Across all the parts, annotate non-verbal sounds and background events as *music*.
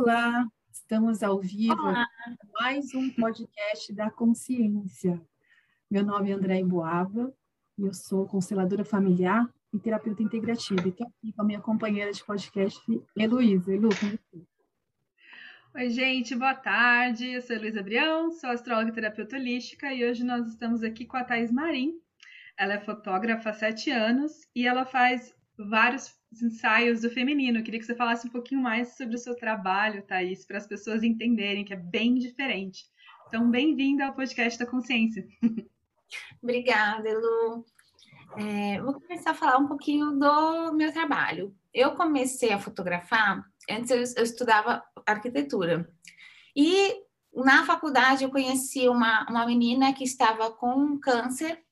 Olá, estamos ao vivo Olá. mais um podcast da consciência. Meu nome é André Boava eu sou consteladora familiar e terapeuta integrativa. E estou aqui com a minha companheira de podcast, Heloísa. Elu, com você. Oi, gente, boa tarde. Eu sou Heloísa Brião, sou astróloga e terapeuta holística e hoje nós estamos aqui com a Thais Marim. Ela é fotógrafa há sete anos e ela faz vários ensaios do feminino. Eu queria que você falasse um pouquinho mais sobre o seu trabalho, Thaís, para as pessoas entenderem que é bem diferente. Então, bem-vinda ao podcast da consciência. Obrigada, Lu. É, vou começar a falar um pouquinho do meu trabalho. Eu comecei a fotografar, antes eu, eu estudava arquitetura. E na faculdade eu conheci uma, uma menina que estava com câncer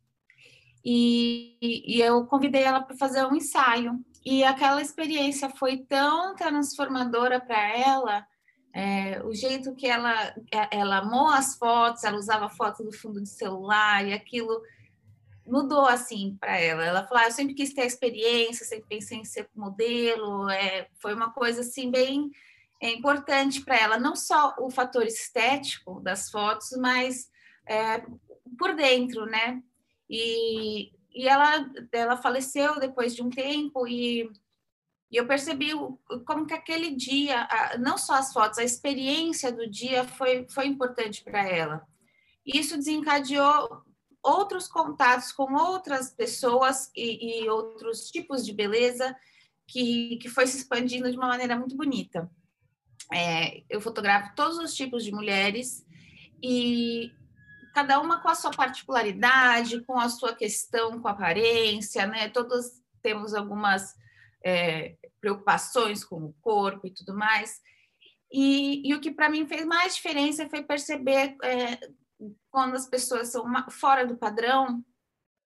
e, e eu convidei ela para fazer um ensaio. E aquela experiência foi tão transformadora para ela, é, o jeito que ela, ela amou as fotos, ela usava foto do fundo de celular e aquilo mudou assim para ela. Ela falou: ah, eu sempre quis ter experiência, sempre pensei em ser modelo. É, foi uma coisa assim bem é, importante para ela, não só o fator estético das fotos, mas é, por dentro, né? E, e ela, ela faleceu depois de um tempo e, e eu percebi como que aquele dia, não só as fotos, a experiência do dia foi, foi importante para ela. E isso desencadeou outros contatos com outras pessoas e, e, outros tipos de beleza que, que foi se expandindo de uma maneira muito bonita. É, eu fotografo todos os tipos de mulheres e cada uma com a sua particularidade, com a sua questão com a aparência, né? Todos temos algumas é, preocupações com o corpo e tudo mais. E, e o que para mim fez mais diferença foi perceber é, quando as pessoas são uma, fora do padrão,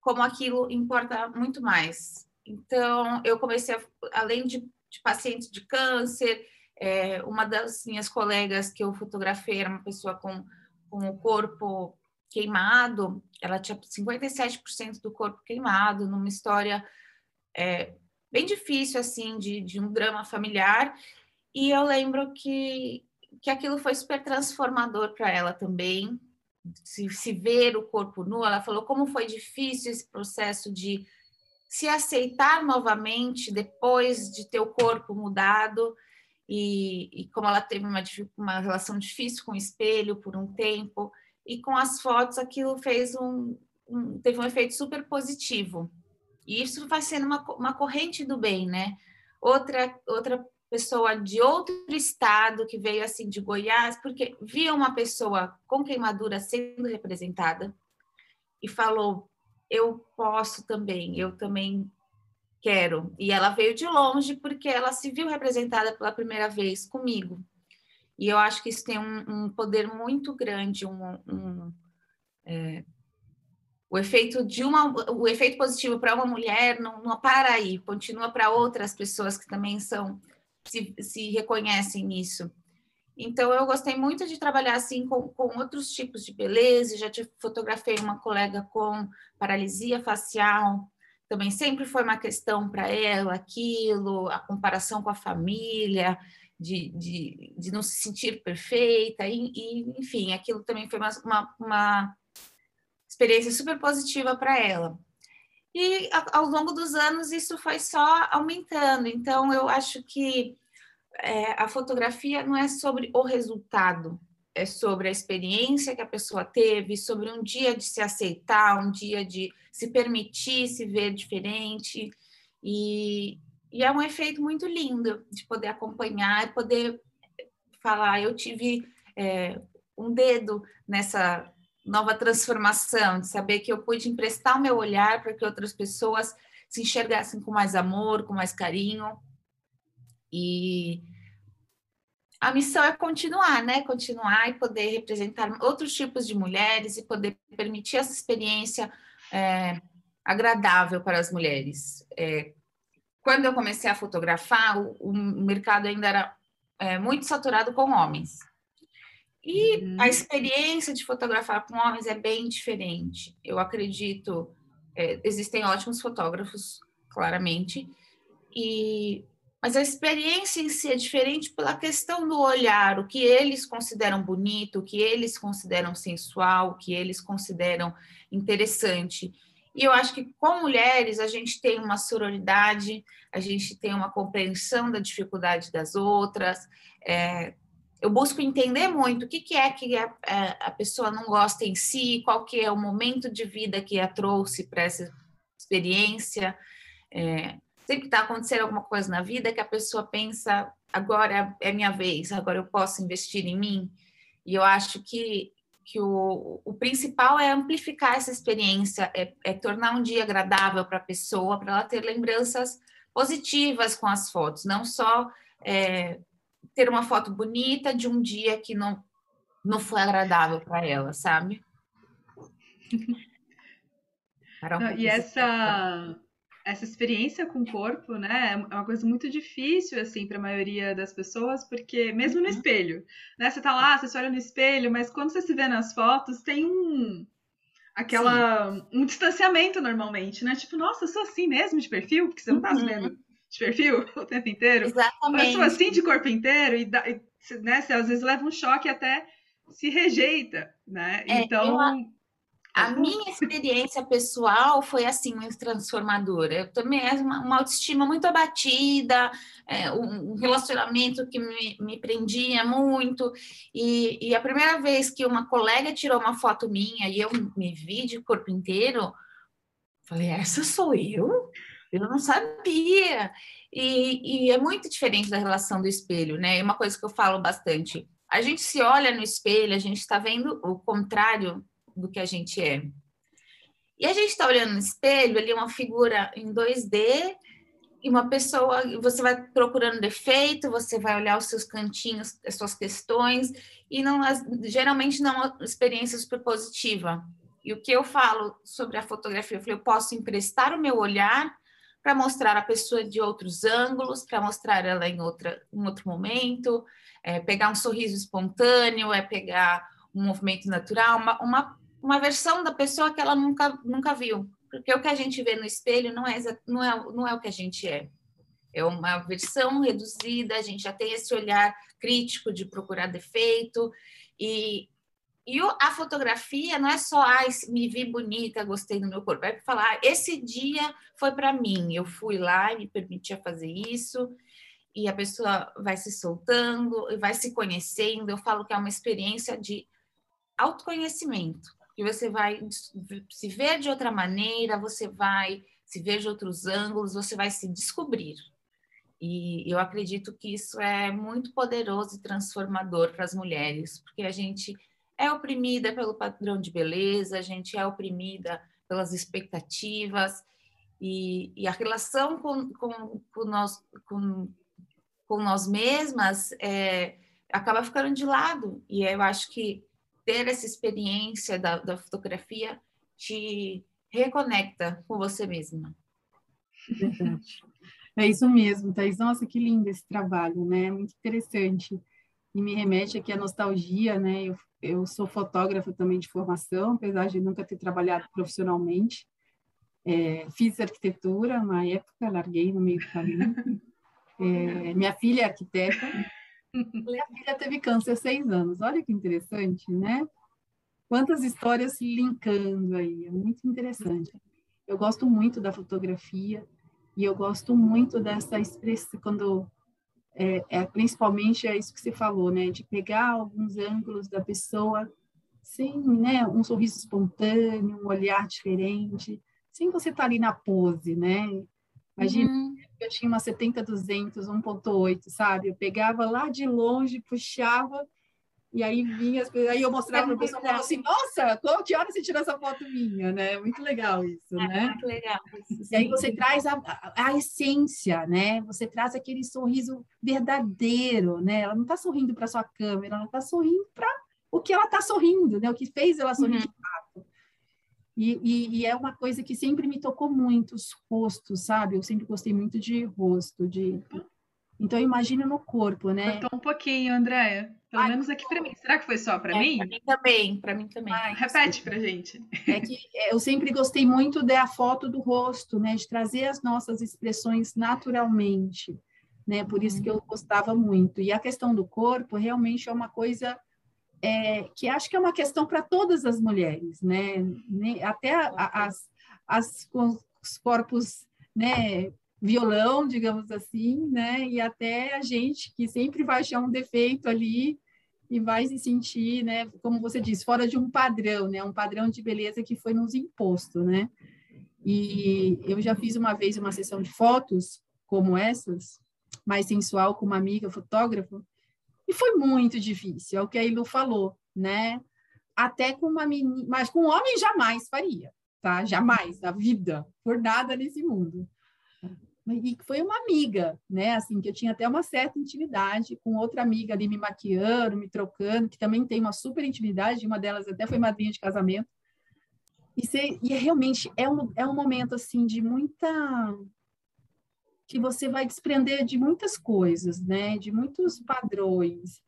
como aquilo importa muito mais. Então, eu comecei, a, além de, de pacientes de câncer, é, uma das minhas colegas que eu fotografei era uma pessoa com, com o corpo queimado, ela tinha 57% do corpo queimado, numa história é, bem difícil, assim, de, de um drama familiar. E eu lembro que, que aquilo foi super transformador para ela também, se, se ver o corpo nu. Ela falou como foi difícil esse processo de se aceitar novamente depois de ter o corpo mudado. E, e como ela teve uma, uma relação difícil com o espelho por um tempo, e com as fotos aquilo fez um, um, teve um efeito super positivo. E isso vai sendo uma, uma corrente do bem, né? Outra outra pessoa de outro estado que veio assim de Goiás, porque via uma pessoa com queimadura sendo representada e falou: "Eu posso também, eu também quero". E ela veio de longe porque ela se viu representada pela primeira vez comigo. E eu acho que isso tem um, um poder muito grande, um, um é, o efeito de uma, o efeito positivo para uma mulher não, não para aí, continua para outras pessoas que também são se, se reconhecem nisso. Então eu gostei muito de trabalhar assim com, com outros tipos de beleza. Já te fotografei uma colega com paralisia facial, também sempre foi uma questão para ela aquilo, a comparação com a família, de, de, de não se sentir perfeita, e, e, enfim, aquilo também foi uma, uma, uma experiência super positiva para ela. E ao longo dos anos isso foi só aumentando, então eu acho que é, a fotografia não é sobre o resultado, é sobre a experiência que a pessoa teve, sobre um dia de se aceitar, um dia de se permitir se ver diferente. E, e é um efeito muito lindo de poder acompanhar e poder falar, eu tive é, um dedo nessa nova transformação, de saber que eu pude emprestar o meu olhar para que outras pessoas se enxergassem com mais amor, com mais carinho. E a missão é continuar, né? Continuar e poder representar outros tipos de mulheres e poder permitir essa experiência é, agradável para as mulheres. É, quando eu comecei a fotografar, o, o mercado ainda era é, muito saturado com homens. E uhum. a experiência de fotografar com homens é bem diferente. Eu acredito, é, existem ótimos fotógrafos, claramente, e mas a experiência em si é diferente pela questão do olhar, o que eles consideram bonito, o que eles consideram sensual, o que eles consideram interessante. E eu acho que com mulheres a gente tem uma sororidade, a gente tem uma compreensão da dificuldade das outras. É, eu busco entender muito o que, que é que a, a, pessoa não gosta em si, qual que é o momento de vida que a trouxe para essa experiência. É, sempre está acontecendo alguma coisa na vida que a pessoa pensa agora é minha vez, agora eu posso investir em mim. E eu acho que, que o, o principal é amplificar essa experiência, é, é tornar um dia agradável para a pessoa, para ela ter lembranças positivas com as fotos, não só é, ter uma foto bonita de um dia que não, não foi agradável para ela, sabe? *laughs* Um e essa essa experiência com o corpo, né, é uma coisa muito difícil, assim, para a maioria das pessoas, porque mesmo no uhum. espelho, né, você tá lá, você se olha no espelho, mas quando você se vê nas fotos, tem um, aquela, Sim. um distanciamento normalmente, né, tipo, nossa, eu sou assim mesmo de perfil, porque você não tá se vendo uhum. de perfil *laughs* o tempo inteiro. Exatamente. Eu sou assim de corpo inteiro, e, e né, você às vezes leva um choque até se rejeita, né, é, então... Eu a minha experiência pessoal foi assim muito transformadora. Eu também é uma, uma autoestima muito abatida, é, um relacionamento que me, me prendia muito. E, e, a primeira vez que uma colega tirou uma foto minha e eu me vi de corpo inteiro, falei: essa sou eu? Eu não sabia. E, e é muito diferente da relação do espelho, né? É uma coisa que eu falo bastante. A gente se olha no espelho, a gente está vendo o contrário do que a gente é. E a gente está olhando no espelho, ali uma figura em 2D e uma pessoa, você vai procurando defeito, você vai olhar os seus cantinhos, as suas questões, e não geralmente não é uma experiência super positiva. E o que eu falo sobre a fotografia, eu falei, eu posso emprestar o meu olhar para mostrar a pessoa de outros ângulos, para mostrar ela em, outra, em outro momento, é pegar um sorriso espontâneo, é pegar um movimento natural, uma, uma uma versão da pessoa que ela nunca, nunca viu. Porque o que a gente vê no espelho não é, não, é, não é o que a gente é. É uma versão reduzida, a gente já tem esse olhar crítico de procurar defeito. E, e a fotografia não é só, ai, me vi bonita, gostei do meu corpo. É falar, ah, esse dia foi para mim, eu fui lá e me permitia fazer isso. E a pessoa vai se soltando, vai se conhecendo. Eu falo que é uma experiência de autoconhecimento e você vai se ver de outra maneira, você vai se ver de outros ângulos, você vai se descobrir. E eu acredito que isso é muito poderoso e transformador para as mulheres, porque a gente é oprimida pelo padrão de beleza, a gente é oprimida pelas expectativas, e, e a relação com, com, com, nós, com, com nós mesmas é, acaba ficando de lado. E eu acho que ter essa experiência da, da fotografia te reconecta com você mesma. Verdade. É isso mesmo, Thais. Nossa, que lindo esse trabalho, né? Muito interessante. E me remete aqui à nostalgia, né? Eu, eu sou fotógrafa também de formação, apesar de nunca ter trabalhado profissionalmente. É, fiz arquitetura na época, larguei no meio do caminho. É, minha filha é arquiteta, minha filha teve câncer seis anos. Olha que interessante, né? Quantas histórias linkando aí. É muito interessante. Eu gosto muito da fotografia e eu gosto muito dessa expressão, quando é, é, principalmente é isso que você falou, né? De pegar alguns ângulos da pessoa sem, né? Um sorriso espontâneo, um olhar diferente, sem você estar tá ali na pose, né? Imagina, uhum. Eu tinha uma 70-200, 1.8, sabe? Eu pegava lá de longe, puxava, e aí vinha, aí eu mostrava para a pessoa, falava assim, nossa, qual que hora você tirou essa foto minha, né? Muito legal isso, é, né? Muito legal. Isso, e aí você traz a, a, a, essência, né? Você traz aquele sorriso verdadeiro, né? Ela não está sorrindo para sua câmera, ela está sorrindo para o que ela está sorrindo, né? O que fez ela sorrir uhum. E, e, e, é uma coisa que sempre me tocou muito, os rostos, sabe? Eu sempre gostei muito de rosto, de... Então, imagina no corpo, né? Cortou um pouquinho, Andréia. Pelo Ai, menos aqui para mim. Será que foi só para é, mim? Para mim também, para mim também. Ai, repete para gente. É que eu sempre gostei muito da foto do rosto, né? De trazer as nossas expressões naturalmente. né? Por isso que eu gostava muito. E a questão do corpo realmente é uma coisa é, que acho que é uma questão para todas as mulheres, né? Até a, as, as, os corpos, né? Violão, digamos assim, né? E até a gente que sempre vai achar um defeito ali e vai se sentir, né? Como você disse, fora de um padrão, né? Um padrão de beleza que foi nos imposto, né? E eu já fiz uma vez uma sessão de fotos como essas, mais sensual, com uma amiga fotógrafa, e foi muito difícil, é o que a Ilu falou, né? Até com uma menina, mas com um homem jamais faria, tá? Jamais, na vida, por nada nesse mundo. E foi uma amiga, né? Assim, que eu tinha até uma certa intimidade com outra amiga ali me maquiando, me trocando, que também tem uma super intimidade, uma delas até foi madrinha de casamento. E, e realmente é um, é um momento, assim, de muita que você vai desprender de muitas coisas, né? De muitos padrões.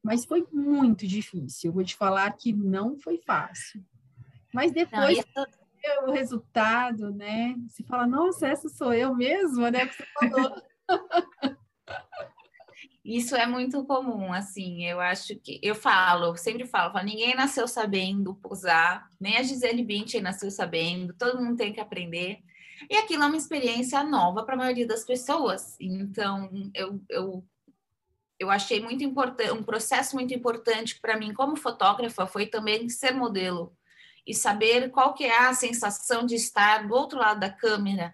Mas foi muito difícil. Eu vou te falar que não foi fácil. Mas depois não, isso... o resultado, né? Você fala, nossa, essa sou eu mesma, né? Que você falou. *laughs* Isso é muito comum, assim, eu acho que, eu falo, sempre falo, falo ninguém nasceu sabendo posar, nem a Gisele Bündchen nasceu sabendo, todo mundo tem que aprender, e aquilo é uma experiência nova para a maioria das pessoas. Então, eu, eu, eu achei muito importante, um processo muito importante para mim como fotógrafa foi também ser modelo e saber qual que é a sensação de estar do outro lado da câmera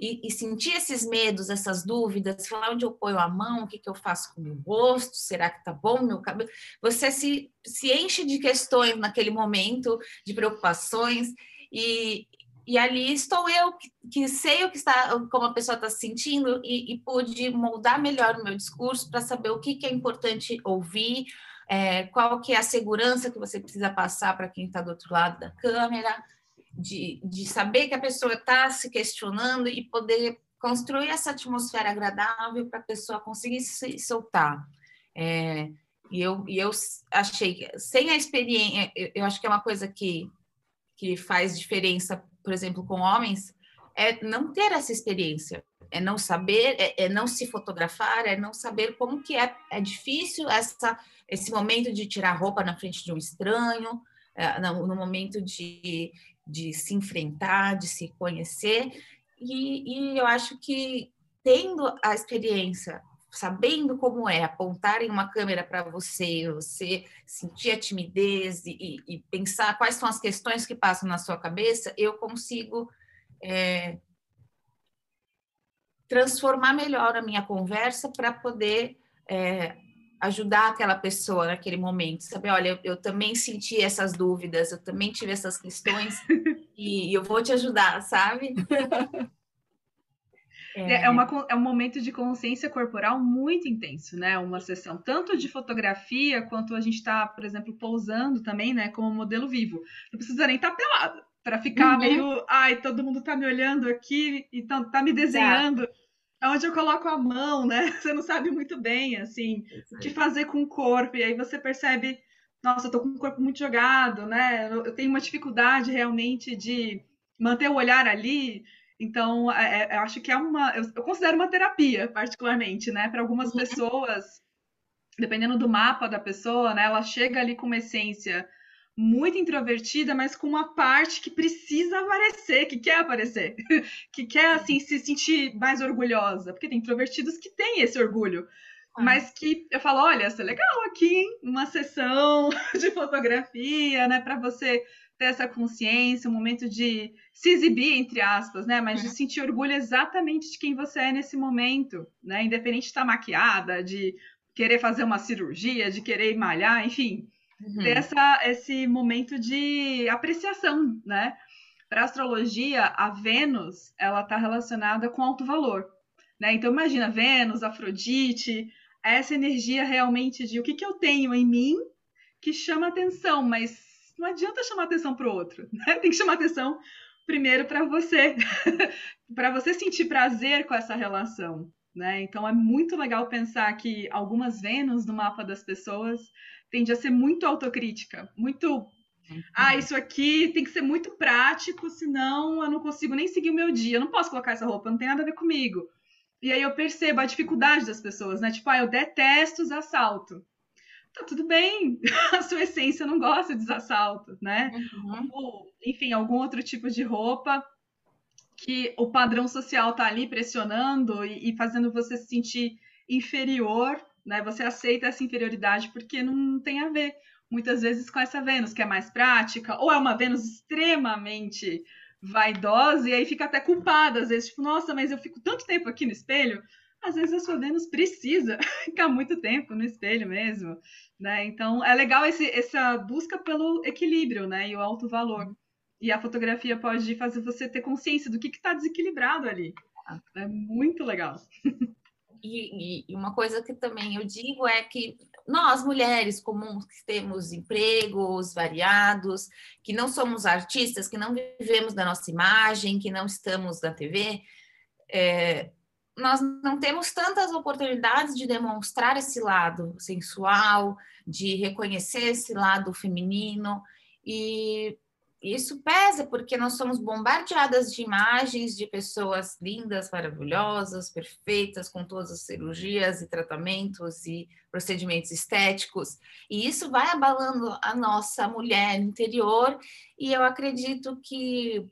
e, e, sentir esses medos, essas dúvidas, falar onde eu ponho a mão, o que, que eu faço com o meu rosto, será que tá bom meu cabelo? Você se, se enche de questões naquele momento, de preocupações, e, e ali estou eu, que, que sei o que está, como a pessoa está se sentindo e, e pude moldar melhor o meu discurso para saber o que, que é importante ouvir, é, qual que é a segurança que você precisa passar para quem está do outro lado da câmera, de, de saber que a pessoa está se questionando e poder construir essa atmosfera agradável para a pessoa conseguir se soltar. É, e eu, e eu achei, sem a experiência, eu, eu acho que é uma coisa que, que faz diferença por exemplo, com homens, é não ter essa experiência, é não saber, é, é não se fotografar, é não saber como que é, é difícil essa, esse momento de tirar roupa na frente de um estranho, é, no, no, momento de, de se enfrentar, de se conhecer, e, e eu acho que tendo a experiência sabendo como é apontarem uma câmera para você, você sentir a timidez e, e, pensar quais são as questões que passam na sua cabeça, eu consigo é, transformar melhor a minha conversa para poder é, ajudar aquela pessoa naquele momento. Saber, olha, eu, eu, também senti essas dúvidas, eu também tive essas questões *laughs* e, e eu vou te ajudar, sabe? *laughs* É, é, uma, é um momento de consciência corporal muito intenso, né? Uma sessão tanto de fotografia quanto a gente está, por exemplo, pousando também, né? Como modelo vivo. Não precisa nem estar tá pelado para ficar uhum. meio, ai, todo mundo tá me olhando aqui e tá, tá me desenhando. Exato. Onde eu coloco a mão, né? *laughs* Você não sabe muito bem, assim, o que fazer com o corpo. E aí você percebe, nossa, eu tô com o corpo muito jogado, né? Eu tenho uma dificuldade realmente de manter o olhar ali. Então, é, é, eu acho que é uma. Eu, eu, considero uma terapia, particularmente, né? Para algumas uhum. pessoas, dependendo do mapa da pessoa, né? Ela chega ali com uma essência muito introvertida, mas com uma parte que precisa aparecer, que quer aparecer, *laughs* que quer, assim, se sentir mais orgulhosa. Porque tem introvertidos que têm esse orgulho. Ah. Mas que eu falo, olha, isso é legal aqui, hein? Uma sessão *laughs* de fotografia, né? Para você ter essa consciência, um momento de se exibir, entre aspas, né? Mas de uhum. sentir orgulho exatamente de quem você é nesse momento, né? Independente de estar maquiada, de querer fazer uma cirurgia, de querer malhar, enfim. Uhum. Ter essa, esse momento de apreciação, né? Para astrologia, a Vênus, ela está relacionada com alto valor, né? Então imagina Vênus, Afrodite, essa energia realmente de o que, que eu tenho em mim que chama atenção, mas não adianta chamar atenção para o outro, *laughs* né? Tem que chamar atenção primeiro para você, *laughs* para você sentir prazer com essa relação, né? Então é muito legal pensar que algumas Vênus no mapa das pessoas tende a ser muito autocrítica, muito ah, isso aqui tem que ser muito prático, senão eu não consigo nem seguir o meu dia. Eu não posso colocar essa roupa, não tem nada a ver comigo. E aí eu percebo a dificuldade das pessoas, né? Tipo, ah, eu detesto os assaltos. Tá tudo bem, *laughs* a sua essência não gosta de assaltos, né? Uhum. Ou, enfim, algum outro tipo de roupa que o padrão social tá ali pressionando e, e fazendo você se sentir inferior, né? Você aceita essa inferioridade porque não tem a ver muitas vezes com essa Vênus que é mais prática, ou é uma Vênus extremamente vaidosa e aí fica até culpada, às vezes, tipo, nossa, mas eu fico tanto tempo aqui no espelho. Às vezes a sua Vênus precisa *laughs* ficar muito tempo no espelho mesmo, né? Então é legal esse, essa busca pelo equilíbrio, né? E o alto valor. E a fotografia pode fazer você ter consciência do que está desequilibrado ali. É muito legal. E, e, uma coisa que também eu digo é que nós, mulheres comuns, que temos empregos variados, que não somos artistas, que não vivemos da nossa imagem, que não estamos na TV, é, nós não temos tantas oportunidades de demonstrar esse lado sensual, de reconhecer esse lado feminino, e isso pesa porque nós somos bombardeadas de imagens de pessoas lindas, maravilhosas, perfeitas, com todas as cirurgias e tratamentos e procedimentos estéticos, e isso vai abalando a nossa mulher interior, e eu acredito que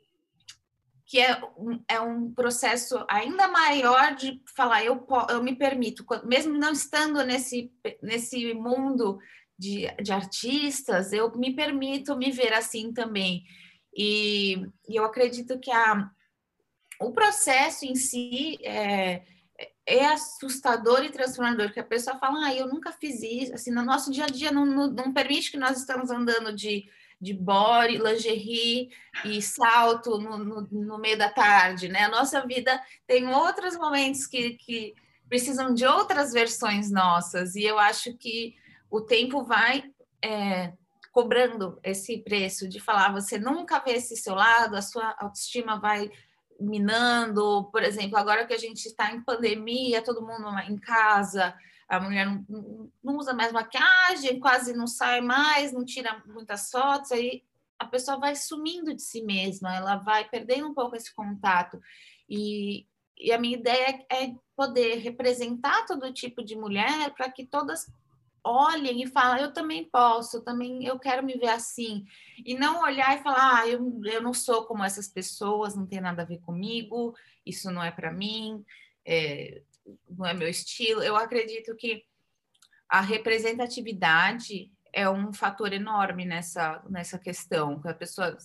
que é um, é um processo ainda maior de falar eu, eu me permito, mesmo não estando nesse, nesse mundo de, de artistas, eu me permito me ver assim também. E, e eu acredito que a, o processo em si é, é assustador e transformador, que a pessoa fala, ah, eu nunca fiz isso, assim, no nosso dia a dia não, não, não permite que nós estamos andando de, de body, lingerie e salto no, no, no, meio da tarde, né? A nossa vida tem outros momentos que, que precisam de outras versões nossas, e eu acho que o tempo vai é, cobrando esse preço de falar, você nunca vê esse seu lado, a sua autoestima vai minando, por exemplo, agora que a gente está em pandemia, todo mundo em casa, a mulher não, não, usa mais maquiagem, quase não sai mais, não tira muitas fotos, aí a pessoa vai sumindo de si mesma, ela vai perdendo um pouco esse contato. E, e a minha ideia é poder representar todo tipo de mulher para que todas olhem e falem, eu também posso, eu também eu quero me ver assim. E não olhar e falar, ah, eu, eu não sou como essas pessoas, não tem nada a ver comigo, isso não é para mim, é, não é meu estilo. Eu acredito que a representatividade é um fator enorme nessa, nessa questão, que a pessoa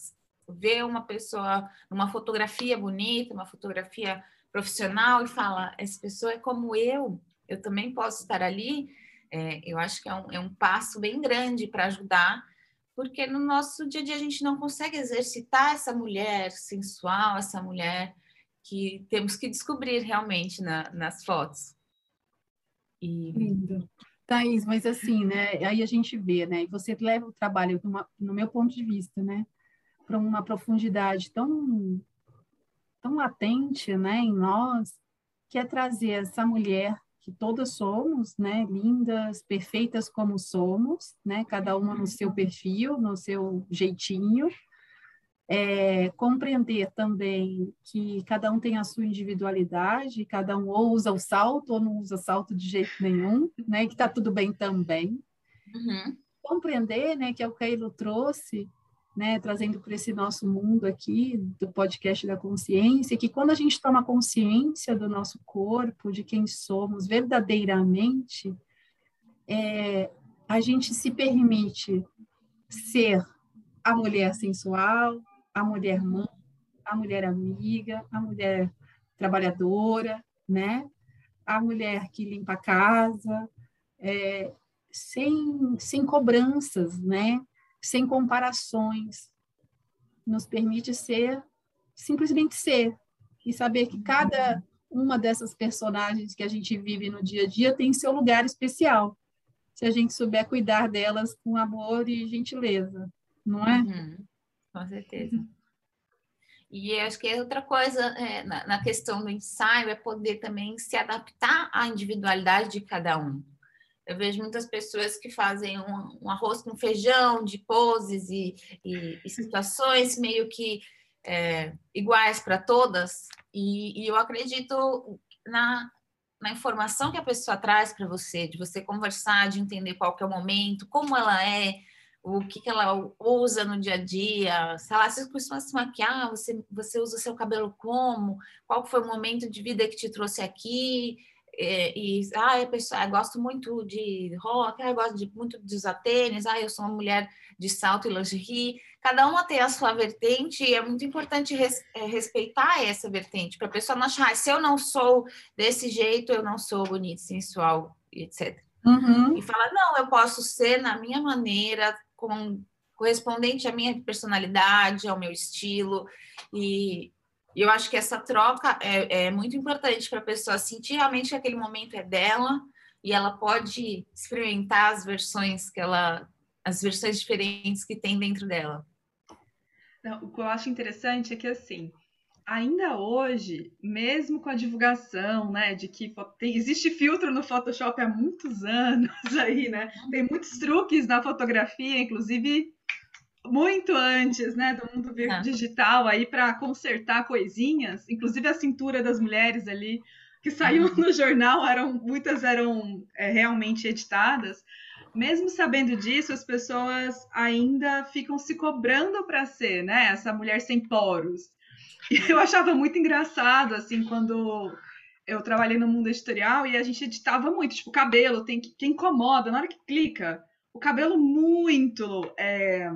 vê uma pessoa numa fotografia bonita, uma fotografia profissional e fala, essa pessoa é como eu, eu também posso estar ali é, eu acho que é um, é um passo bem grande para ajudar, porque no nosso dia a dia a gente não consegue exercitar essa mulher sensual, essa mulher que temos que descobrir realmente na, nas fotos. E... Lindo. Thaís, mas assim, né? Aí a gente vê, né? E você leva o trabalho, no meu ponto de vista, né? Para uma profundidade tão, tão latente, né? Em nós, que é trazer essa mulher que todas somos, né, lindas, perfeitas como somos, né, cada uma no seu perfil, no seu jeitinho. É, compreender também que cada um tem a sua individualidade, cada um ou usa o salto ou não usa salto de jeito nenhum, né, que está tudo bem também. Uhum. Compreender, né, que é o que a Ilo trouxe, né, trazendo para esse nosso mundo aqui do podcast da consciência, que quando a gente toma consciência do nosso corpo, de quem somos verdadeiramente, é, a gente se permite ser a mulher sensual, a mulher mãe, a mulher amiga, a mulher trabalhadora, né? A mulher que limpa a casa, é, sem, sem cobranças, né? sem comparações, nos permite ser, simplesmente ser, e saber que cada uma dessas personagens que a gente vive no dia a dia tem seu lugar especial, se a gente souber cuidar delas com amor e gentileza, não é? Uhum, com certeza. E acho que é outra coisa é, na, na, questão do ensaio é poder também se adaptar à individualidade de cada um. Eu vejo muitas pessoas que fazem um, um arroz com feijão de poses e, e, e situações meio que é, iguais para todas, e, e, eu acredito na, na informação que a pessoa traz para você, de você conversar, de entender qual que é o momento, como ela é, o que, que ela usa no dia a dia, sei lá, você costuma se maquiar, você, você usa seu cabelo como, qual foi o momento de vida que te trouxe aqui, é, e, ah, a pessoa, eu gosto muito de rock, ah, eu gosto de, muito de usar tênis, ah, eu sou uma mulher de salto e lingerie, cada uma tem a sua vertente e é muito importante res, é, respeitar essa vertente, para a pessoa não achar, ah, se eu não sou desse jeito, eu não sou bonita, sensual, etc. Uhum. E falar, não, eu posso ser na minha maneira, com, correspondente à minha personalidade, ao meu estilo, e, eu acho que essa troca é, é muito importante para a pessoa sentir realmente que aquele momento é dela e ela pode experimentar as versões que ela, as versões diferentes que tem dentro dela. Não, o que eu acho interessante é que assim, ainda hoje, mesmo com a divulgação, né, de que tem, existe filtro no Photoshop há muitos *laughs* anos aí, né? Tem muitos truques na fotografia, inclusive muito antes, né, do mundo ah. digital aí para consertar coisinhas, inclusive a cintura das mulheres ali que saiu uhum. no jornal eram muitas eram é, realmente editadas. Mesmo sabendo disso, as pessoas ainda ficam se cobrando para ser, né, essa mulher sem poros. E *laughs* eu achava muito engraçado assim quando eu trabalhei no mundo editorial e a gente editava muito, tipo, cabelo tem que, que incomoda na hora que clica. O cabelo muito é,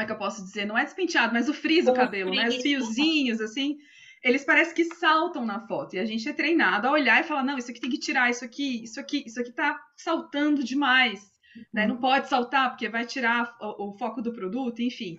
como é que eu posso dizer? Não é despenteado, mas o frizz do cabelo, né? Os fiozinhos, assim, eles parecem que saltam na foto. E a gente é treinado a olhar e falar: não, isso aqui tem que tirar, isso aqui, isso aqui, isso aqui tá saltando demais. Uhum. Né? Não pode saltar, porque vai tirar o, o, foco do produto, enfim.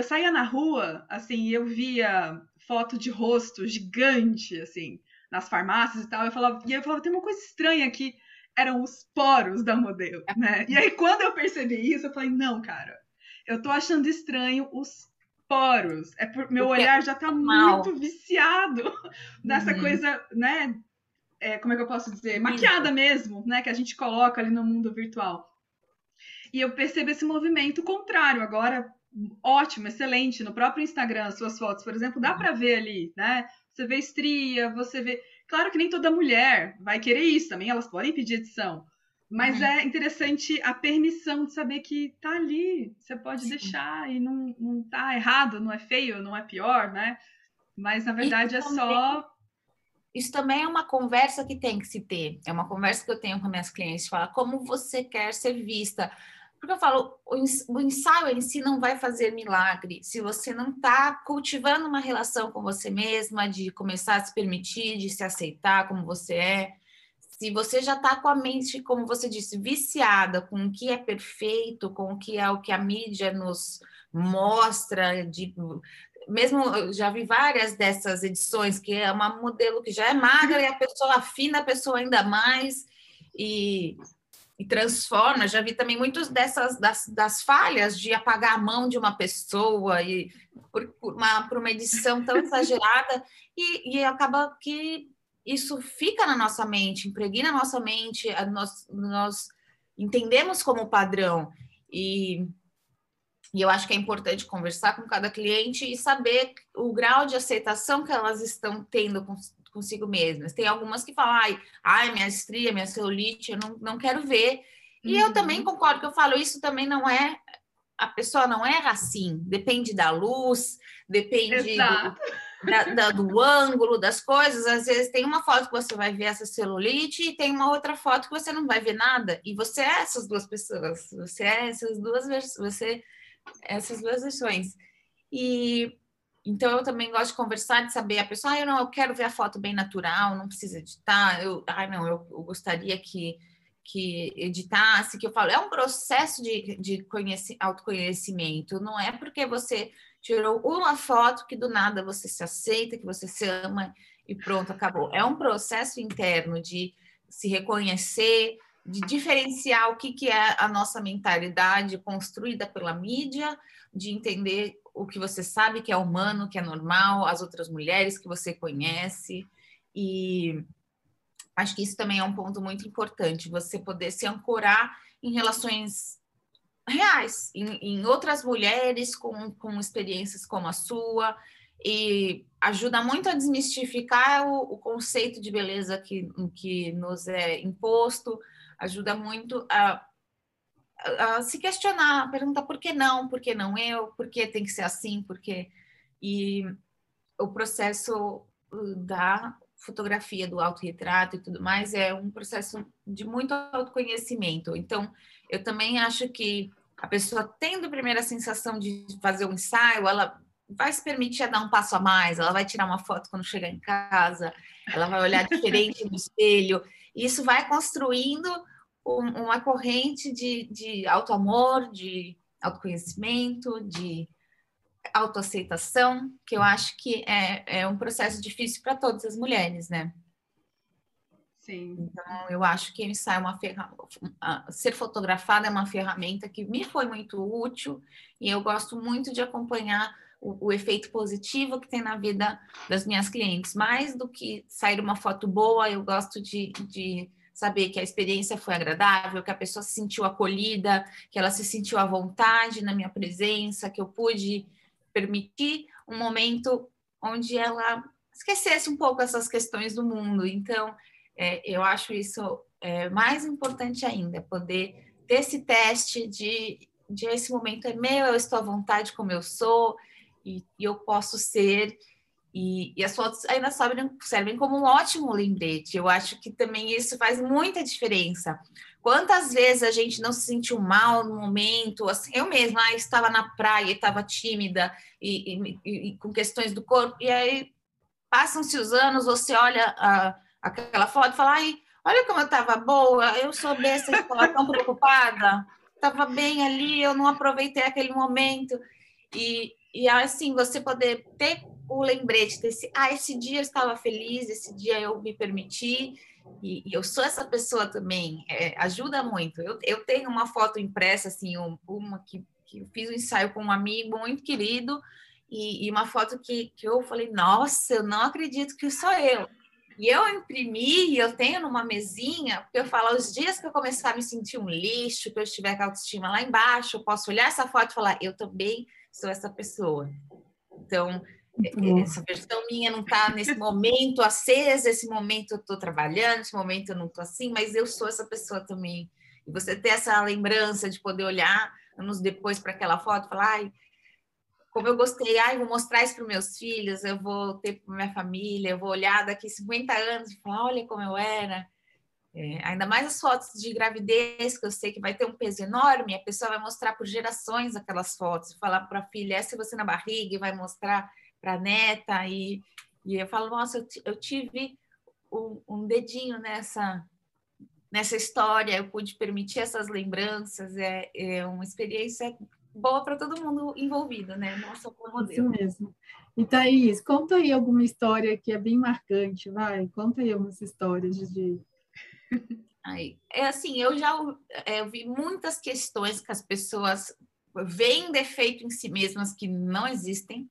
Eu saía na rua, assim, e eu via foto de rosto gigante, assim, nas farmácias e tal. Eu falava, e eu falava, tem uma coisa estranha aqui. Eram os poros da modelo, *laughs* né? E aí, quando eu percebi isso, eu falei, não, cara, eu tô achando estranho os poros. É por, meu Porque olhar já tá mal. muito viciado *laughs* nessa uhum. coisa, né? É, como é que eu posso dizer? Maquiada mesmo, né? Que a gente coloca ali no mundo virtual. E eu percebo esse movimento contrário. Agora, ótimo, excelente. No próprio Instagram, suas fotos, por exemplo, dá para ver ali, né? Você vê estria, você vê. Claro que nem toda mulher vai querer isso também, elas podem pedir edição. Mas uhum. é interessante a permissão de saber que tá ali, você pode Sim. deixar e não, não tá errado, não é feio, não é pior, né? Mas na verdade isso é também, só. Isso também é uma conversa que tem que se ter. É uma conversa que eu tenho com minhas clientes, falar como você quer ser vista. Porque eu falo, o ensaio em si não vai fazer milagre se você não está cultivando uma relação com você mesma, de começar a se permitir, de se aceitar como você é. Se você já está com a mente, como você disse, viciada com o que é perfeito, com o que é o que a mídia nos mostra, de, mesmo eu já vi várias dessas edições que é uma modelo que já é magra e a pessoa afina a pessoa ainda mais. E, e transforma. Já vi também muitas dessas das, das, falhas de apagar a mão de uma pessoa e por, por, uma, por uma edição tão *laughs* exagerada e, e acaba que isso fica na nossa mente, impregna na nossa mente, nós, nós entendemos como padrão. E, e eu acho que é importante conversar com cada cliente e saber o grau de aceitação que elas estão tendo com, consigo mesmas. Tem algumas que falam, ai, ai minha estria, minha celulite, eu não, não quero ver. E uhum. eu também concordo que eu falo, isso também não é a pessoa não erra assim, depende da luz, depende do, da, da, do ângulo das coisas. Às vezes tem uma foto que você vai ver essa celulite e tem uma outra foto que você não vai ver nada. E você é essas duas pessoas, você é essas duas você é essas duas versões. E então eu também gosto de conversar, de saber a pessoa, ah, eu não, eu quero ver a foto bem natural, não precisa editar. Eu, ah, não, eu, eu gostaria que que editasse, que eu falo, é um processo de, de autoconhecimento, não é porque você tirou uma foto que do nada você se aceita, que você se ama e pronto, acabou. É um processo interno de se reconhecer, de diferenciar o que, que é a nossa mentalidade construída pela mídia, de entender o que você sabe que é humano, que é normal, as outras mulheres que você conhece. E acho que isso também é um ponto muito importante, você poder se ancorar em relações reais, em, em outras mulheres com, com experiências como a sua, e ajuda muito a desmistificar o, o conceito de beleza que, que nos é imposto, ajuda muito a, a, a, se questionar, perguntar por que não, por que não eu, por que tem que ser assim, por que... E o processo uh, da fotografia, do autorretrato e tudo mais é um processo de muito autoconhecimento. Então, eu também acho que a pessoa tendo a primeira sensação de fazer um ensaio, ela vai se permitir dar um passo a mais, ela vai tirar uma foto quando chegar em casa, ela vai olhar *laughs* diferente no espelho. Isso vai construindo um, uma corrente de, de autoamor, de autoconhecimento, de autoaceitação, que eu acho que é, é um processo difícil para todas as mulheres, né? Sim. Então, eu acho que o ensaio é uma ferramenta. Ser fotografada é uma ferramenta que me foi muito útil e eu gosto muito de acompanhar o, o, efeito positivo que tem na vida das minhas clientes. Mais do que sair uma foto boa, eu gosto de, de saber que a experiência foi agradável, que a pessoa se sentiu acolhida, que ela se sentiu à vontade na minha presença, que eu pude permitir um momento onde ela esquecesse um pouco essas questões do mundo. Então, é, eu acho isso é, mais importante ainda, poder ter esse teste de, de esse momento é meu, eu estou à vontade como eu sou, e, e eu posso ser. E, e, as fotos ainda servem, servem como um ótimo lembrete. Eu acho que também isso faz muita diferença. Quantas vezes a gente não se sentiu mal no momento? Assim, eu mesma ah, estava na praia, estava tímida e, e, com questões do corpo, e aí passam-se os anos, você olha a, aquela foto e fala: Ai, olha como eu estava boa, eu sou besta, estava tão preocupada, estava bem ali, eu não aproveitei aquele momento. E, e assim, você poder ter o lembrete desse, ah, esse dia eu estava feliz, esse dia eu me permiti, e, e eu sou essa pessoa também, é, ajuda muito. Eu, eu tenho uma foto impressa, assim, um, uma que, que eu fiz um ensaio com um amigo muito querido, e, e, uma foto que, que eu falei, nossa, eu não acredito que sou eu. E eu imprimi, eu tenho numa mesinha, porque eu falo, os dias que eu começar a me sentir um lixo, que eu estiver com a autoestima lá embaixo, eu posso olhar essa foto e falar, eu também sou essa pessoa. Então, essa versão minha não está nesse momento acesa, esse momento eu estou trabalhando, esse momento eu não estou assim, mas eu sou essa pessoa também. E você ter essa lembrança de poder olhar anos depois para aquela foto e falar, ai, como eu gostei, ai, vou mostrar isso para meus filhos, eu vou ter para minha família, eu vou olhar daqui 50 anos e falar, olha como eu era. É, ainda mais as fotos de gravidez, que eu sei que vai ter um peso enorme, a pessoa vai mostrar por gerações aquelas fotos, falar para a filha, essa é você na barriga, e vai mostrar para a neta, e, e eu falo, nossa, eu, eu tive um, um, dedinho nessa, nessa história, eu pude permitir essas lembranças, é, é uma experiência boa para todo mundo envolvido, né? Nossa, como modelo. Isso mesmo. E Thaís, conta aí alguma história que é bem marcante, vai, conta aí algumas histórias de Aí, é assim, eu já é, vi muitas questões que as pessoas veem defeito em si mesmas que não existem.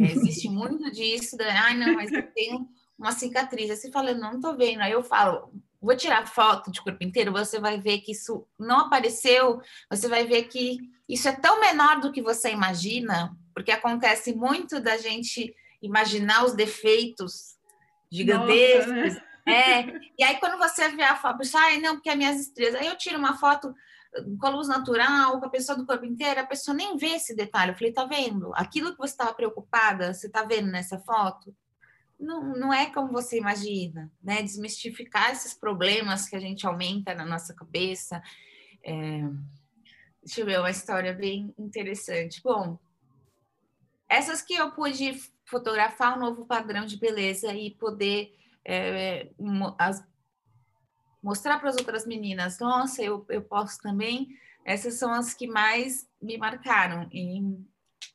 É, existe muito disso, da, ah, não, mas eu tenho uma cicatriz. Aí você fala, não, não tô vendo. Aí eu falo, vou tirar foto de corpo inteiro, você vai ver que isso não apareceu, você vai ver que isso é tão menor do que você imagina, porque acontece muito da gente imaginar os defeitos gigantescos. Nossa, né? É, e aí quando você vê a foto, você, ai, não, porque é minhas estrelas. Aí eu tiro uma foto com a luz natural, com a pessoa do corpo inteiro, a pessoa nem vê esse detalhe. Eu falei, tá vendo? Aquilo que você estava preocupada, você tá vendo nessa foto? Não, não é como você imagina, né? Desmistificar esses problemas que a gente aumenta na nossa cabeça. É... Deixa eu ver uma história bem interessante. Bom, essas que eu pude fotografar um novo padrão de beleza e poder é, as, mostrar para as outras meninas, nossa, eu, eu posso também. Essas são as que mais me marcaram. E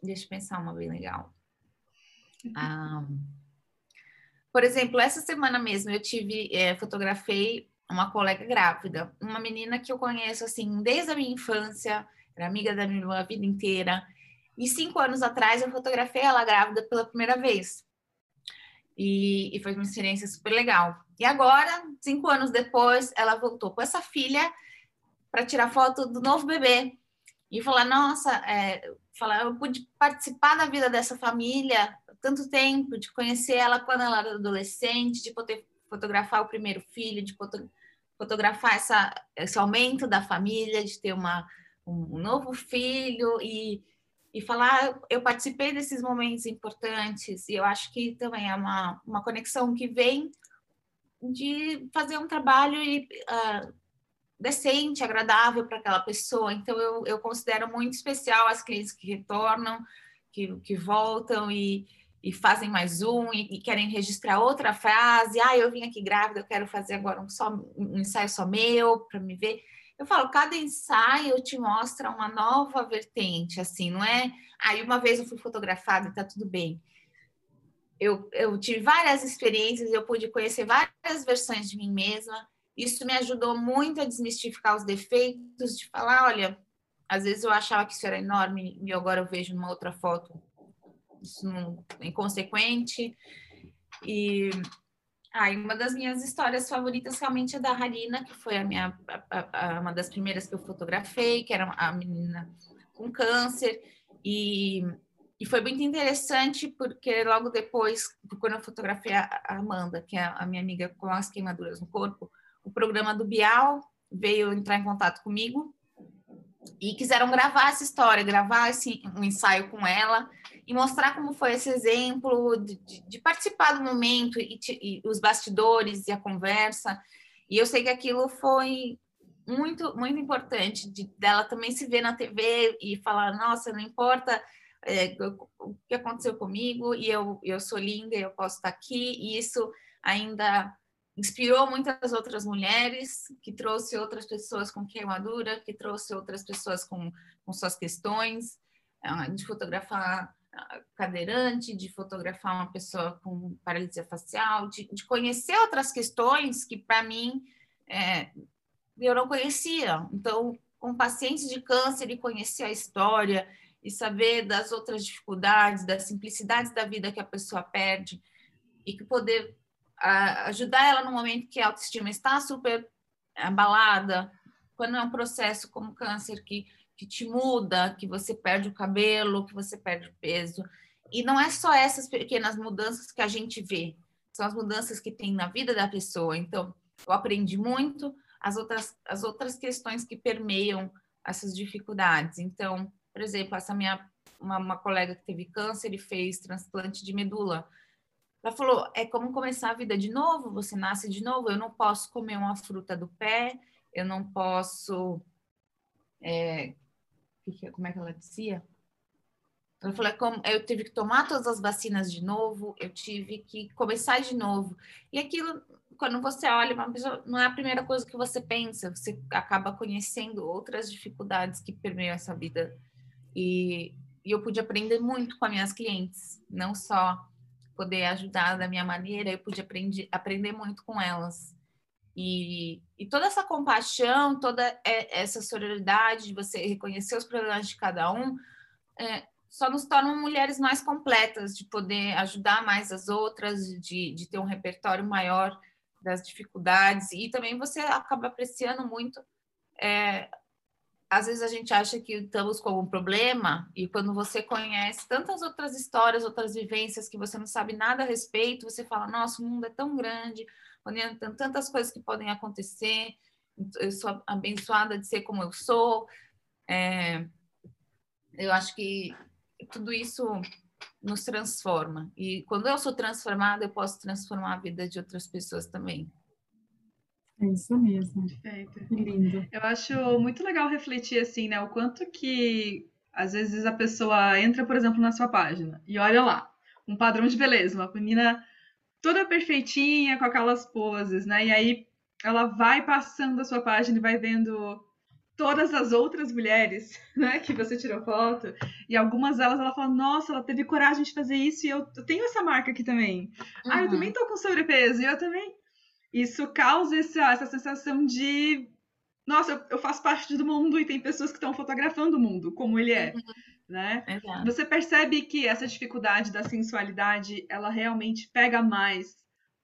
deixa eu pensar uma bem legal. Por exemplo, essa semana mesmo eu tive, é, fotografei uma colega grávida, uma menina que eu conheço assim desde a minha infância, era amiga da minha vida inteira. E cinco anos atrás eu fotografei ela grávida pela primeira vez. E, e foi uma experiência super legal. E agora, cinco anos depois, ela voltou com essa filha para tirar foto do novo bebê. E falar: Nossa, é, falar, eu pude participar da vida dessa família tanto tempo, de conhecer ela quando ela era adolescente, de poder fotografar o primeiro filho, de fotografar essa, esse aumento da família, de ter uma, um novo filho e, e falar, eu participei desses momentos importantes e eu acho que também é uma, uma conexão que vem de fazer um trabalho uh, decente, agradável para aquela pessoa. Então, eu, eu considero muito especial as clientes que retornam, que, que voltam e, e fazem mais um e, e, querem registrar outra frase. Ah, eu vim aqui grávida, eu quero fazer agora um, só, um ensaio só meu para me ver. Eu falo, cada ensaio te mostra uma nova vertente, assim, não é? Aí uma vez eu fui fotografada e tá tudo bem. Eu, eu tive várias experiências, eu pude conhecer várias versões de mim mesma. Isso me ajudou muito a desmistificar os defeitos, de falar, olha, às vezes eu achava que isso era enorme e agora eu vejo numa outra foto isso não é inconsequente. E aí, uma das minhas histórias favoritas realmente é da Harina, que foi a minha a, a, uma das primeiras que eu fotografei, que era a menina com câncer. E, e foi muito interessante porque logo depois, quando eu fotografei a Amanda, que é a minha amiga com as queimaduras no corpo, o programa do Bial veio entrar em contato comigo e quiseram gravar essa história, gravar esse, um ensaio com ela e mostrar como foi esse exemplo de, de, de participar do momento e, e, os bastidores e a conversa. E eu sei que aquilo foi muito, muito importante de, dela também se ver na TV e falar, nossa, não importa é, o que aconteceu comigo e eu, eu sou linda, eu posso estar aqui. E isso ainda inspirou muitas outras mulheres, que trouxe outras pessoas com queimadura, que trouxe outras pessoas com, com suas questões, ah, de fotografar ah, cadeirante, de fotografar uma pessoa com paralisia facial, de, de conhecer outras questões que, para mim, é, eu não conhecia. Então, com pacientes de câncer e conhecer a história e saber das outras dificuldades, das simplicidades da vida que a pessoa perde e que poder ajudar ela no momento que a autoestima está super abalada, quando é um processo como câncer que, que te muda, que você perde o cabelo, que você perde o peso. E não é só essas pequenas mudanças que a gente vê, são as mudanças que tem na vida da pessoa. Então, eu aprendi muito as outras, as outras questões que permeiam essas dificuldades. Então, por exemplo, essa minha uma, uma colega que teve câncer e fez transplante de medula. Ela falou: é como começar a vida de novo, você nasce de novo. Eu não posso comer uma fruta do pé, eu não posso. É, como é que ela dizia? Ela falou: é como, eu tive que tomar todas as vacinas de novo, eu tive que começar de novo. E aquilo, quando você olha uma pessoa, não é a primeira coisa que você pensa, você acaba conhecendo outras dificuldades que permeiam essa vida. E, e eu pude aprender muito com as minhas clientes, não só poder ajudar da minha maneira, eu pude aprender, aprender muito com elas. E, e toda essa compaixão, toda essa sororidade de você reconhecer os problemas de cada um, é, só nos tornam mulheres mais completas, de poder ajudar mais as outras, de, de ter um repertório maior das dificuldades. E também você acaba apreciando muito é, às vezes a gente acha que estamos com algum problema e quando você conhece tantas outras histórias, outras vivências que você não sabe nada a respeito, você fala: nossa, o mundo é tão grande, tem tantas coisas que podem acontecer. Eu sou abençoada de ser como eu sou. É, eu acho que tudo isso nos transforma. E quando eu sou transformada, eu posso transformar a vida de outras pessoas também. É isso mesmo. Perfeito. Que lindo. Eu acho muito legal refletir assim, né? O quanto que às vezes a pessoa entra, por exemplo, na sua página e olha lá, um padrão de beleza, uma menina toda perfeitinha, com aquelas poses, né? E aí ela vai passando a sua página e vai vendo todas as outras mulheres, *laughs* né, que você tirou foto, e algumas delas ela fala, nossa, ela teve coragem de fazer isso e eu, tenho essa marca aqui também. Uhum. Ah, eu uhum. também tô com sobrepeso, e eu também isso causa essa, essa sensação de nossa, eu, eu, faço parte do mundo e tem pessoas que estão fotografando o mundo como ele é, uhum. né? Exato. Você percebe que essa dificuldade da sensualidade, ela realmente pega mais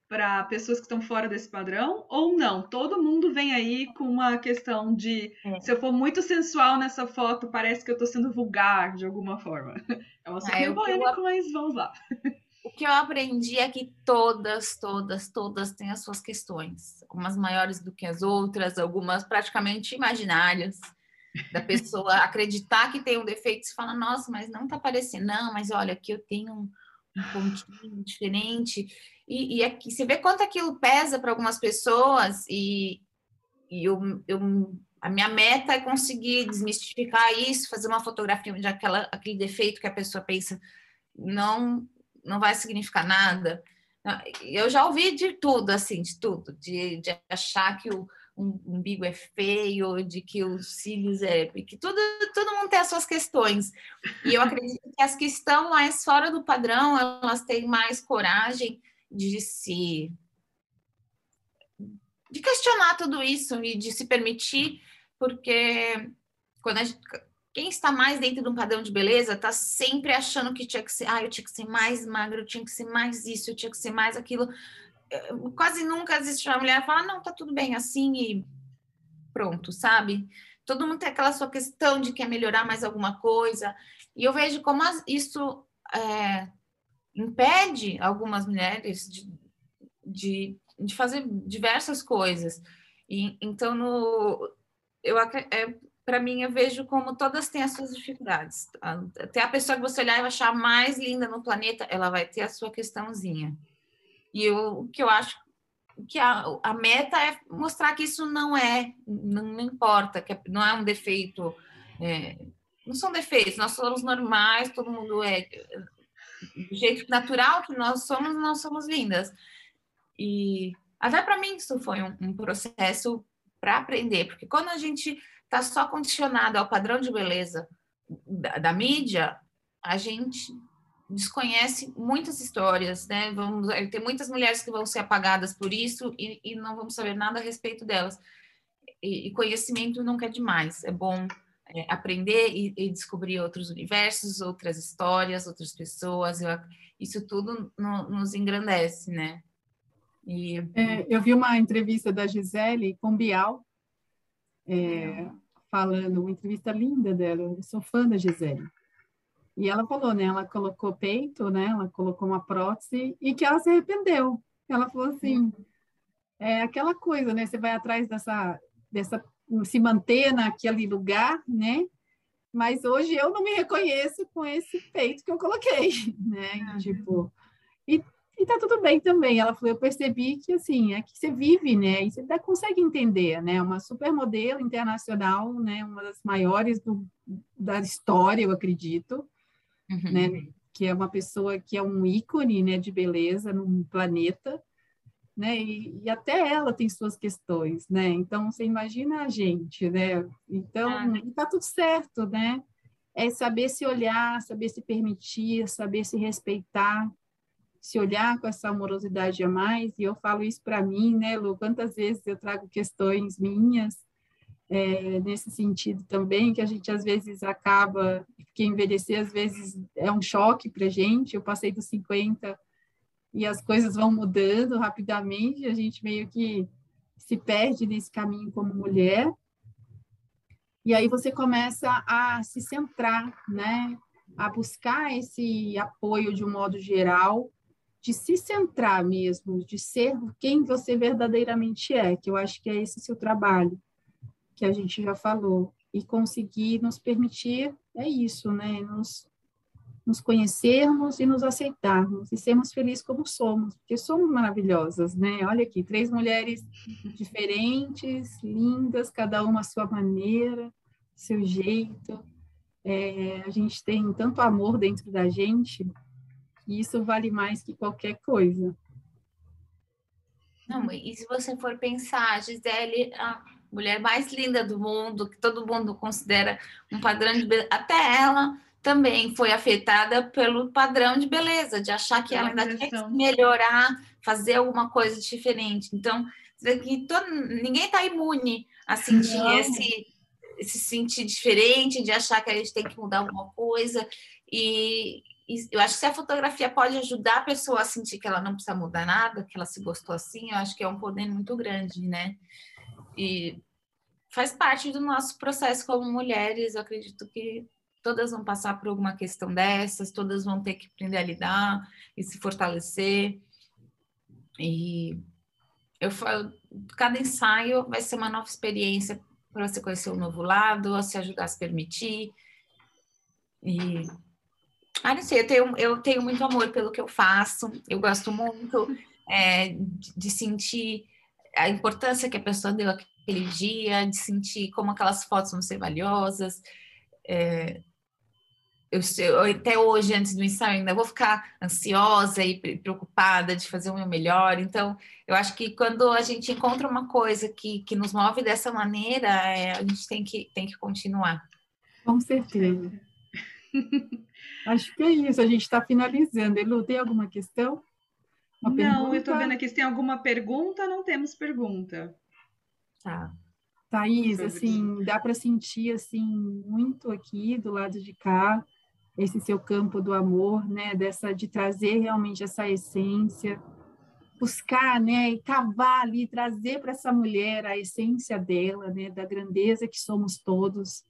para pessoas que estão fora desse padrão ou não? Todo mundo vem aí com uma questão de é. se eu for muito sensual nessa foto, parece que eu estou sendo vulgar de alguma forma. *laughs* É uma super ah, polêmica, mas vamos lá. Que eu aprendi é que todas, todas, todas têm as suas questões, umas maiores do que as outras, algumas praticamente imaginárias, da pessoa *laughs* acreditar que tem um defeito e fala, nossa, mas não tá parecendo, não, mas olha, aqui eu tenho um, um pontinho diferente, e, e aqui você vê quanto aquilo pesa para algumas pessoas, e, e eu, eu, a minha meta é conseguir desmistificar isso, fazer uma fotografia onde aquela, aquele defeito que a pessoa pensa não não vai significar nada. Eu já ouvi de tudo, assim, de tudo, de, de achar que o um umbigo é feio, de que os cílios é. que tudo, todo mundo tem as suas questões. E eu acredito que as que estão mais fora do padrão, elas têm mais coragem de se. de questionar tudo isso e de se permitir, porque quando a gente, quem está mais dentro de um padrão de beleza está sempre achando que tinha que ser, ah, eu tinha que ser mais magro, eu tinha que ser mais isso, eu tinha que ser mais aquilo. Eh, quase nunca existe uma mulher que fala, não, tá tudo bem assim e pronto, sabe? Todo mundo tem aquela sua questão de quer melhorar mais alguma coisa. E eu vejo como isso é, impede algumas mulheres de, de, de, fazer diversas coisas. E, então, no, eu, é, para mim, eu vejo como todas têm as suas dificuldades. Até a pessoa que você olhar e achar mais linda no planeta, ela vai ter a sua questãozinha. E eu, o que eu acho que a, a meta é mostrar que isso não é, não, importa, que não é um defeito. É, não são defeitos, nós somos normais, todo mundo é do jeito natural que nós somos, nós somos lindas. E até para mim isso foi um, um processo para aprender, porque quando a gente está só condicionado ao padrão de beleza da, da, mídia, a gente desconhece muitas histórias, né? Vamos, tem muitas mulheres que vão ser apagadas por isso e, e não vamos saber nada a respeito delas. E, e conhecimento nunca é demais, é bom é, aprender e, e, descobrir outros universos, outras histórias, outras pessoas. Eu, isso tudo no, nos engrandece, né? E... É, eu vi uma entrevista da Gisele com Bial, é, falando, uma entrevista linda dela, eu sou fã da Gisele. E ela falou, né, ela colocou peito, né, ela colocou uma prótese e que ela se arrependeu. Ela falou assim, é aquela coisa, né, você vai atrás dessa, dessa, se manter naquele lugar, né, mas hoje eu não me reconheço com esse peito que eu coloquei, *laughs* né, tipo, e e tá tudo bem também. Ela falou, eu percebi que, assim, é que você vive, né? E você até consegue entender, né? Uma supermodelo internacional, né? Uma das maiores do, da história, eu acredito, uhum. né? Que é uma pessoa que é um ícone, né? De beleza num planeta, né? E, e até ela tem suas questões, né? Então, você imagina a gente, né? Então, ah. tá tudo certo, né? É saber se olhar, saber se permitir, saber se respeitar, se olhar com essa amorosidade a mais, e eu falo isso para mim, né, Lu? Quantas vezes eu trago questões minhas é, nesse sentido também, que a gente às vezes acaba, que envelhecer às vezes é um choque para gente. Eu passei dos 50 e as coisas vão mudando rapidamente, a gente meio que se perde nesse caminho como mulher. E aí você começa a se centrar, né? A buscar esse apoio de um modo geral de se centrar mesmo, de ser quem você verdadeiramente é, que eu acho que é esse seu trabalho, que a gente já falou, e conseguir nos permitir, é isso, né? Nos, nos conhecermos e nos aceitarmos, e sermos felizes como somos, porque somos maravilhosas, né? Olha aqui, três mulheres diferentes, lindas, cada uma à sua maneira, seu jeito. É, a gente tem tanto amor dentro da gente, e isso vale mais que qualquer coisa. Não, e se você for pensar, a Gisele, a mulher mais linda do mundo, que todo mundo considera um padrão de beleza, até ela também foi afetada pelo padrão de beleza, de achar que ela ainda tinha que melhorar, fazer alguma coisa diferente. Então, que todo, ninguém está imune a sentir esse, se sentir diferente, de achar que a gente tem que mudar alguma coisa. E, eu acho que se a fotografia pode ajudar a pessoa a sentir que ela não precisa mudar nada, que ela se gostou assim, eu acho que é um poder muito grande, né? E faz parte do nosso processo como mulheres, eu acredito que todas vão passar por alguma questão dessas, todas vão ter que aprender a lidar e se fortalecer. E eu falo, cada ensaio vai ser uma nova experiência para você conhecer um novo lado, se ajudar a se permitir. E ah, não sei, eu tenho, eu tenho muito amor pelo que eu faço, eu gosto muito é, de, sentir a importância que a pessoa deu aquele dia, de sentir como aquelas fotos vão ser valiosas. É, eu, eu, até hoje, antes do ensaio, ainda vou ficar ansiosa e preocupada de fazer o meu melhor. Então, eu acho que quando a gente encontra uma coisa que, que nos move dessa maneira, é, a gente tem que, tem que continuar. Com certeza. *laughs* acho que é isso, a gente está finalizando. Elu, tem alguma questão? Uma não, pergunta? eu estou vendo aqui se tem alguma pergunta, não temos pergunta. Tá. Thaís, assim, dá para sentir assim muito aqui do lado de cá esse seu campo do amor, né, dessa de trazer realmente essa essência, buscar, né, e cavar ali, trazer para essa mulher a essência dela, né, da grandeza que somos todos,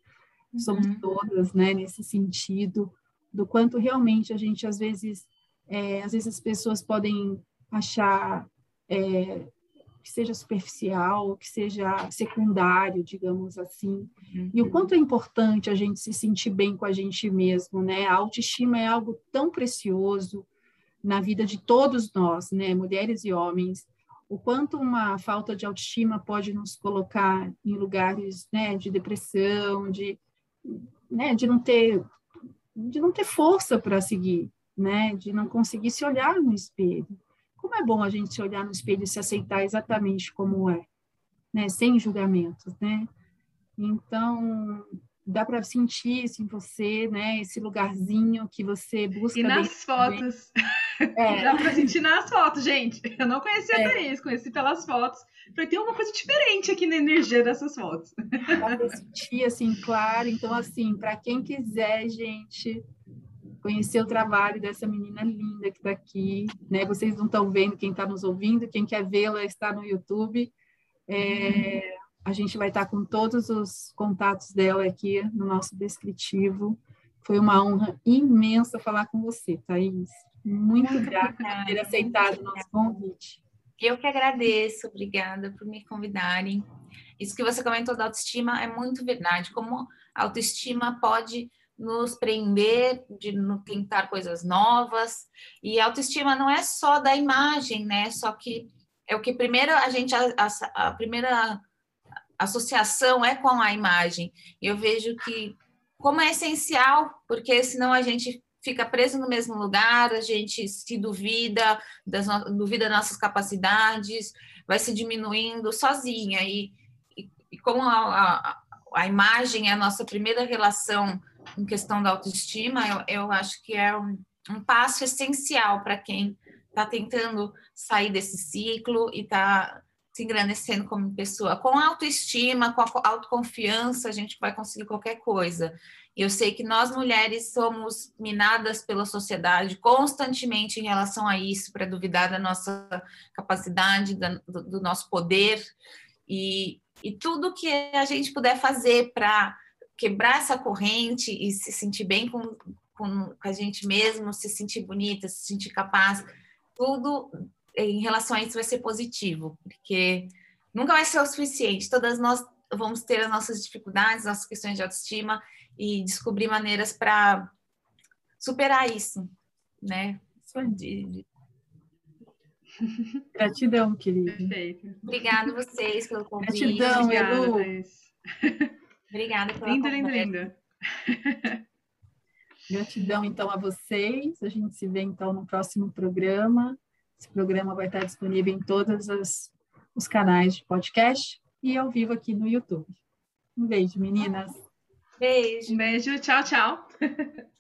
somos uhum. todas, né, nesse sentido, do quanto realmente a gente às vezes, é, às vezes as pessoas podem achar é, que seja superficial, que seja secundário, digamos assim. Uhum. E o quanto é importante a gente se sentir bem com a gente mesmo, né? A autoestima é algo tão precioso na vida de todos nós, né, mulheres e homens. O quanto uma falta de autoestima pode nos colocar em lugares, né, de depressão, de, né, de não ter de não ter força para seguir, né, de não conseguir se olhar no espelho como é bom a gente se olhar no espelho e se aceitar exatamente como é, né? Sem julgamentos, né? Então, dá para sentir isso em você, né? Esse lugarzinho que você busca. E nas fotos. É. *laughs* dá para sentir nas fotos, gente. Eu não conhecia é. até isso, conheci pelas fotos. Falei, tem uma coisa diferente aqui na energia dessas fotos. Dá para sentir, assim, claro. Então, assim, para quem quiser, gente, conhecer o trabalho dessa menina linda que está aqui, né? Vocês não estão vendo quem está nos ouvindo, quem quer vê-la está no YouTube. É, a gente vai estar com todos os contatos dela aqui no nosso descritivo. Foi uma honra imensa falar com você, Thaís. Muito grata por ter aceitado o nosso convite. Eu que agradeço, obrigada por me convidarem. Isso que você comentou da autoestima é muito verdade. Como a autoestima pode nos prender de tentar coisas novas. E autoestima não é só da imagem, né? Só que é o que primeiro a gente a, a, a primeira associação é com a imagem. Eu vejo que como é essencial, porque senão a gente fica preso no mesmo lugar, a gente se duvida, das, duvida das nossas capacidades, vai se diminuindo sozinha. E, e, e como a, a, a imagem é a nossa primeira relação em questão da autoestima, eu, eu acho que é um, um passo essencial para quem está tentando sair desse ciclo e está se engrandecendo como pessoa. Com autoestima, com a autoconfiança, a gente vai conseguir qualquer coisa. E eu sei que nós mulheres somos minadas pela sociedade constantemente em relação a isso, para duvidar da nossa capacidade, da, do, do, nosso poder. E, e tudo que a gente puder fazer para quebrar essa corrente e se sentir bem com, com, a gente mesmo, se sentir bonita, se sentir capaz, tudo em relação a isso vai ser positivo, porque nunca vai ser o suficiente. Todas nós vamos ter as nossas dificuldades, nossas questões de autoestima e descobrir maneiras para superar isso, né? *laughs* Gratidão, querida. Perfeito. Obrigada a vocês pelo convite. Gratidão, Obrigada, Edu. *laughs* Obrigada pela Linda, linda, linda. Gratidão, então, a vocês. A gente se vê, então, no próximo programa. Esse programa vai estar disponível em todos as, os canais de podcast e ao vivo aqui no YouTube. Um beijo, meninas. Beijo. Um beijo. Tchau, tchau. *laughs*